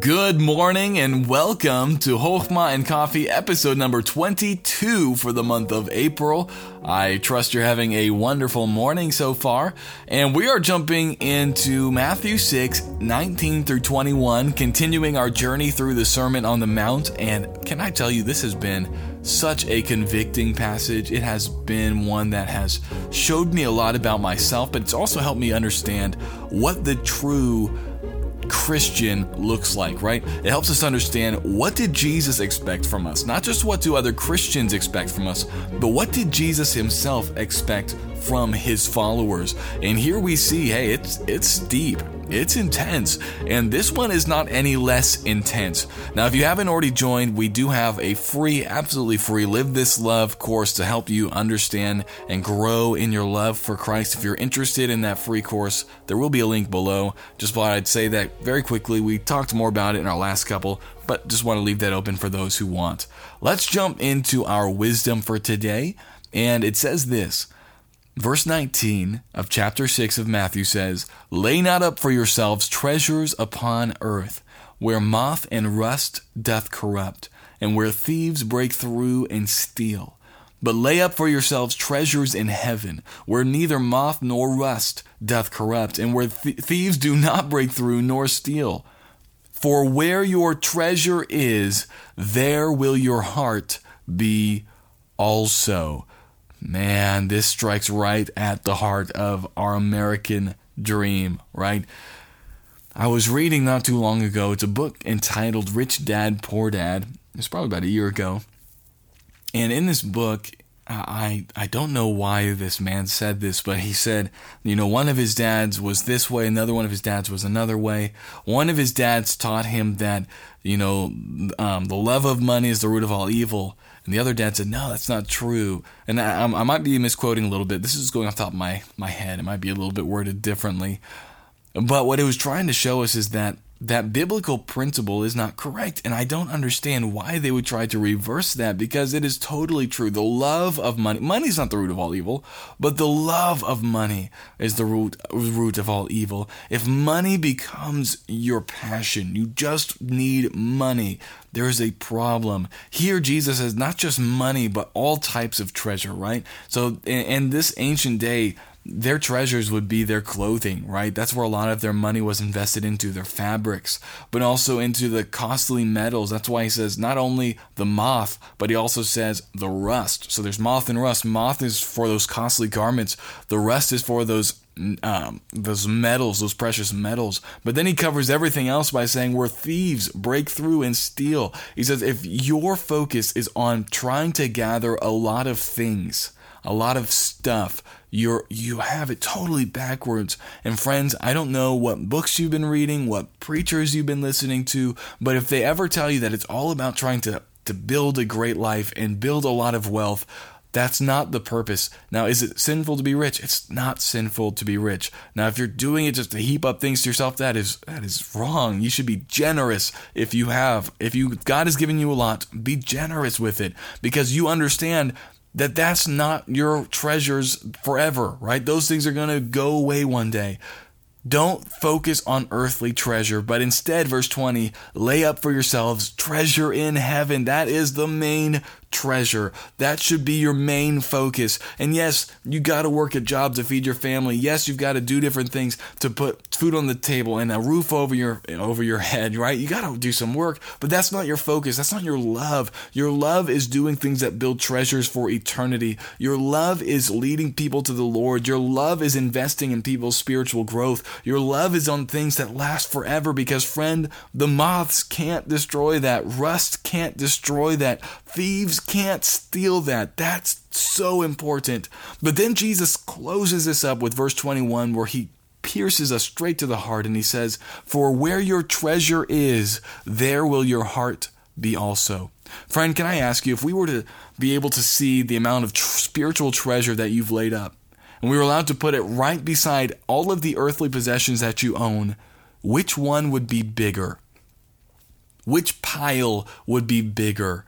Good morning and welcome to Hochma and Coffee episode number 22 for the month of April. I trust you're having a wonderful morning so far. And we are jumping into Matthew 6, 19 through 21, continuing our journey through the Sermon on the Mount. And can I tell you, this has been such a convicting passage. It has been one that has showed me a lot about myself, but it's also helped me understand what the true Christian looks like, right? It helps us understand what did Jesus expect from us? Not just what do other Christians expect from us, but what did Jesus himself expect from his followers? And here we see, hey, it's it's deep. It's intense, and this one is not any less intense. Now, if you haven't already joined, we do have a free, absolutely free Live This Love course to help you understand and grow in your love for Christ. If you're interested in that free course, there will be a link below. Just thought I'd say that very quickly. We talked more about it in our last couple, but just want to leave that open for those who want. Let's jump into our wisdom for today, and it says this. Verse 19 of chapter 6 of Matthew says, Lay not up for yourselves treasures upon earth, where moth and rust doth corrupt, and where thieves break through and steal. But lay up for yourselves treasures in heaven, where neither moth nor rust doth corrupt, and where th- thieves do not break through nor steal. For where your treasure is, there will your heart be also. Man, this strikes right at the heart of our American dream, right? I was reading not too long ago, it's a book entitled Rich Dad, Poor Dad. It's probably about a year ago. And in this book, I I don't know why this man said this, but he said, you know, one of his dads was this way, another one of his dads was another way. One of his dads taught him that, you know, um, the love of money is the root of all evil, and the other dad said, no, that's not true. And I, I might be misquoting a little bit. This is going off top of my my head. It might be a little bit worded differently, but what it was trying to show us is that that biblical principle is not correct. And I don't understand why they would try to reverse that because it is totally true. The love of money, money is not the root of all evil, but the love of money is the root, root of all evil. If money becomes your passion, you just need money, there is a problem. Here, Jesus says not just money, but all types of treasure, right? So, in, in this ancient day, their treasures would be their clothing, right? That's where a lot of their money was invested into, their fabrics, but also into the costly metals. That's why he says not only the moth, but he also says the rust. So there's moth and rust. Moth is for those costly garments, the rust is for those um, those metals, those precious metals. But then he covers everything else by saying, We're thieves break through and steal. He says, if your focus is on trying to gather a lot of things, a lot of stuff. You're you have it totally backwards. And friends, I don't know what books you've been reading, what preachers you've been listening to, but if they ever tell you that it's all about trying to to build a great life and build a lot of wealth, that's not the purpose. Now, is it sinful to be rich? It's not sinful to be rich. Now, if you're doing it just to heap up things to yourself, that is that is wrong. You should be generous if you have. If you God has given you a lot, be generous with it because you understand that that's not your treasures forever, right? Those things are going to go away one day. Don't focus on earthly treasure, but instead, verse 20, lay up for yourselves treasure in heaven. That is the main treasure. That should be your main focus. And yes, you got to work a job to feed your family. Yes, you've got to do different things to put food on the table and a roof over your over your head, right? You got to do some work, but that's not your focus. That's not your love. Your love is doing things that build treasures for eternity. Your love is leading people to the Lord. Your love is investing in people's spiritual growth. Your love is on things that last forever because friend, the moths can't destroy that. Rust can't destroy that. Thieves can't steal that. That's so important. But then Jesus closes this up with verse 21 where he pierces us straight to the heart and he says, For where your treasure is, there will your heart be also. Friend, can I ask you if we were to be able to see the amount of tr- spiritual treasure that you've laid up, and we were allowed to put it right beside all of the earthly possessions that you own, which one would be bigger? Which pile would be bigger?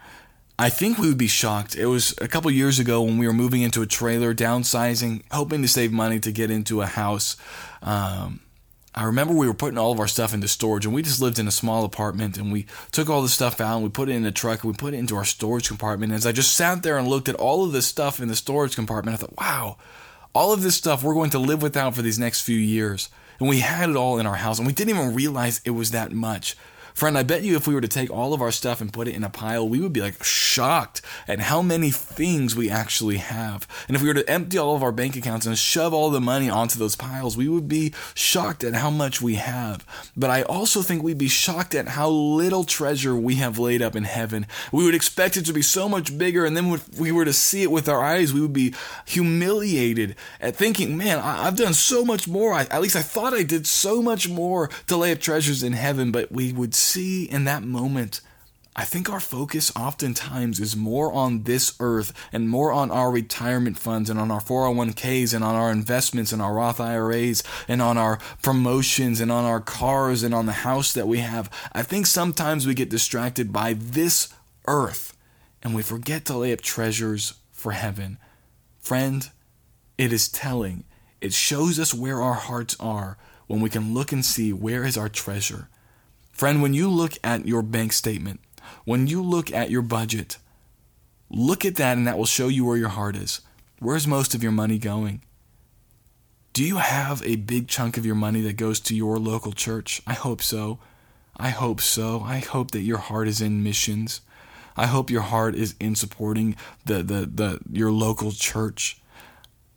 I think we would be shocked. It was a couple years ago when we were moving into a trailer, downsizing, hoping to save money to get into a house. Um, I remember we were putting all of our stuff into storage and we just lived in a small apartment and we took all the stuff out and we put it in a truck and we put it into our storage compartment. And as I just sat there and looked at all of this stuff in the storage compartment, I thought, wow, all of this stuff we're going to live without for these next few years. And we had it all in our house and we didn't even realize it was that much. Friend, I bet you if we were to take all of our stuff and put it in a pile, we would be like shocked at how many things we actually have. And if we were to empty all of our bank accounts and shove all the money onto those piles, we would be shocked at how much we have. But I also think we'd be shocked at how little treasure we have laid up in heaven. We would expect it to be so much bigger, and then if we were to see it with our eyes, we would be humiliated at thinking, man, I- have done so much more. I, at least I thought I did so much more to lay up treasures in heaven, but we would see in that moment, I think our focus oftentimes is more on this earth and more on our retirement funds and on our 401ks and on our investments and our Roth IRAs and on our promotions and on our cars and on the house that we have. I think sometimes we get distracted by this earth and we forget to lay up treasures for heaven. Friend, it is telling. It shows us where our hearts are when we can look and see where is our treasure. Friend, when you look at your bank statement, when you look at your budget, look at that and that will show you where your heart is. Where's most of your money going? Do you have a big chunk of your money that goes to your local church? I hope so. I hope so. I hope that your heart is in missions. I hope your heart is in supporting the, the, the your local church.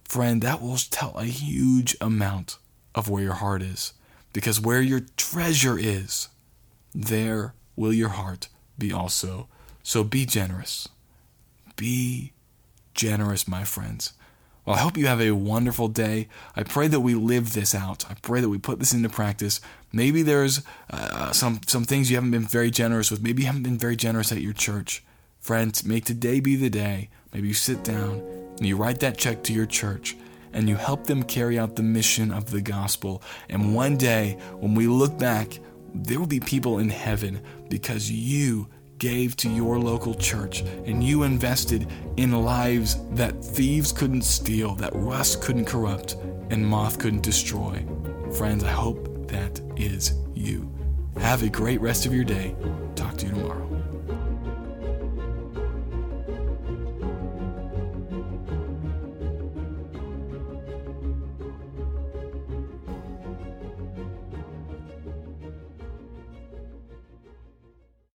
Friend, that will tell a huge amount of where your heart is. Because where your treasure is, there will your heart be also. So be generous. Be generous, my friends. Well, I hope you have a wonderful day. I pray that we live this out. I pray that we put this into practice. Maybe there's uh, some some things you haven't been very generous with. Maybe you haven't been very generous at your church. Friends, make today be the day. Maybe you sit down and you write that check to your church and you help them carry out the mission of the gospel. And one day, when we look back there will be people in heaven because you gave to your local church and you invested in lives that thieves couldn't steal, that rust couldn't corrupt, and moth couldn't destroy. Friends, I hope that is you. Have a great rest of your day. Talk to you tomorrow.